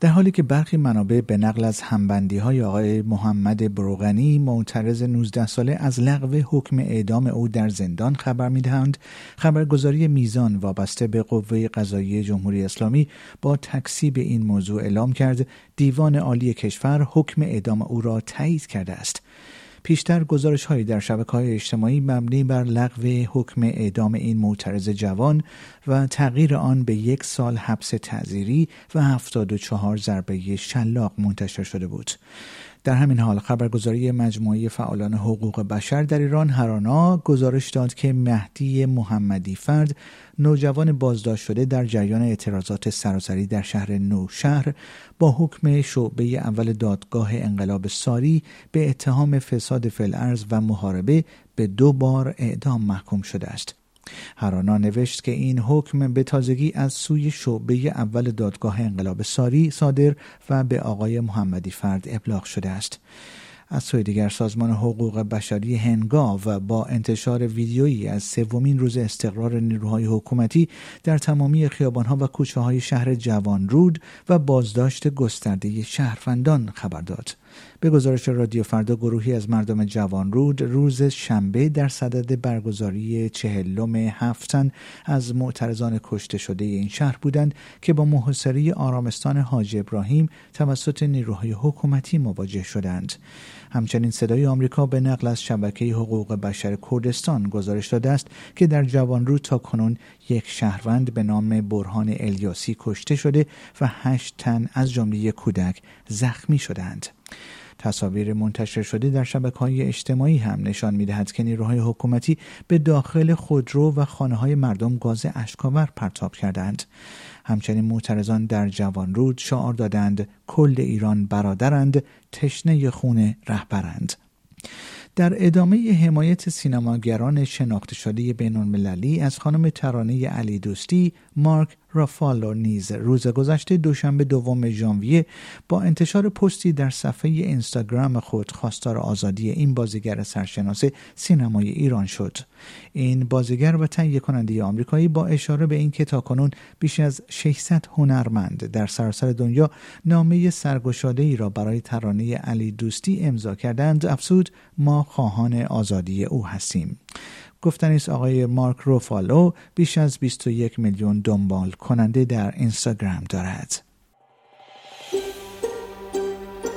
در حالی که برخی منابع به نقل از همبندی های آقای محمد بروغنی معترض 19 ساله از لغو حکم اعدام او در زندان خبر می‌دهند خبرگزاری میزان وابسته به قوه قضایی جمهوری اسلامی با تکسیب این موضوع اعلام کرد دیوان عالی کشور حکم اعدام او را تایید کرده است. پیشتر گزارش هایی در شبکه های اجتماعی مبنی بر لغو حکم اعدام این معترض جوان و تغییر آن به یک سال حبس تعذیری و 74 ضربه شلاق منتشر شده بود. در همین حال خبرگزاری مجموعه فعالان حقوق بشر در ایران هرانا گزارش داد که مهدی محمدی فرد نوجوان بازداشت شده در جریان اعتراضات سراسری در شهر نوشهر با حکم شعبه اول دادگاه انقلاب ساری به اتهام فساد فلعرز و محاربه به دو بار اعدام محکوم شده است. هرانا نوشت که این حکم به تازگی از سوی شعبه اول دادگاه انقلاب ساری صادر و به آقای محمدی فرد ابلاغ شده است. از سوی دیگر سازمان حقوق بشری هنگا و با انتشار ویدیویی از سومین روز استقرار نیروهای حکومتی در تمامی خیابانها و کوچه های شهر جوان رود و بازداشت گسترده شهروندان خبر داد. به گزارش رادیو فردا گروهی از مردم جوان رود روز شنبه در صدد برگزاری چهلم هفتن از معترضان کشته شده این شهر بودند که با محاصره آرامستان حاج ابراهیم توسط نیروهای حکومتی مواجه شدند. همچنین صدای آمریکا به نقل از شبکه حقوق بشر کردستان گزارش داده است که در جوانرود تا کنون یک شهروند به نام برهان الیاسی کشته شده و هشت تن از جمله کودک زخمی شدند. تصاویر منتشر شده در شبکه های اجتماعی هم نشان می دهد که نیروهای حکومتی به داخل خودرو و خانه های مردم گاز اشکاور پرتاب کردند. همچنین معترضان در جوانرود شعار دادند کل ایران برادرند تشنه خون رهبرند در ادامه حمایت سینماگران شناخته شده بین المللی از خانم ترانه علی دوستی مارک رافالو نیز روز گذشته دوشنبه دوم ژانویه با انتشار پستی در صفحه اینستاگرام خود خواستار آزادی این بازیگر سرشناس سینمای ایران شد. این بازیگر و تهیه کننده آمریکایی با اشاره به اینکه تاکنون بیش از 600 هنرمند در سراسر دنیا نامه سرگشاده ای را برای ترانه علی دوستی امضا کردند افزود ما خواهان آزادی او هستیم گفتنی است آقای مارک روفالو بیش از 21 میلیون دنبال کننده در اینستاگرام دارد.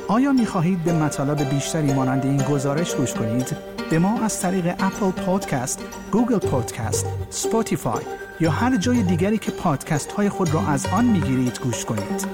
آیا می خواهید به مطالب بیشتری مانند این گزارش گوش کنید؟ به ما از طریق اپل پادکست، گوگل پادکست، Spotify یا هر جای دیگری که پادکست های خود را از آن می گیرید گوش کنید.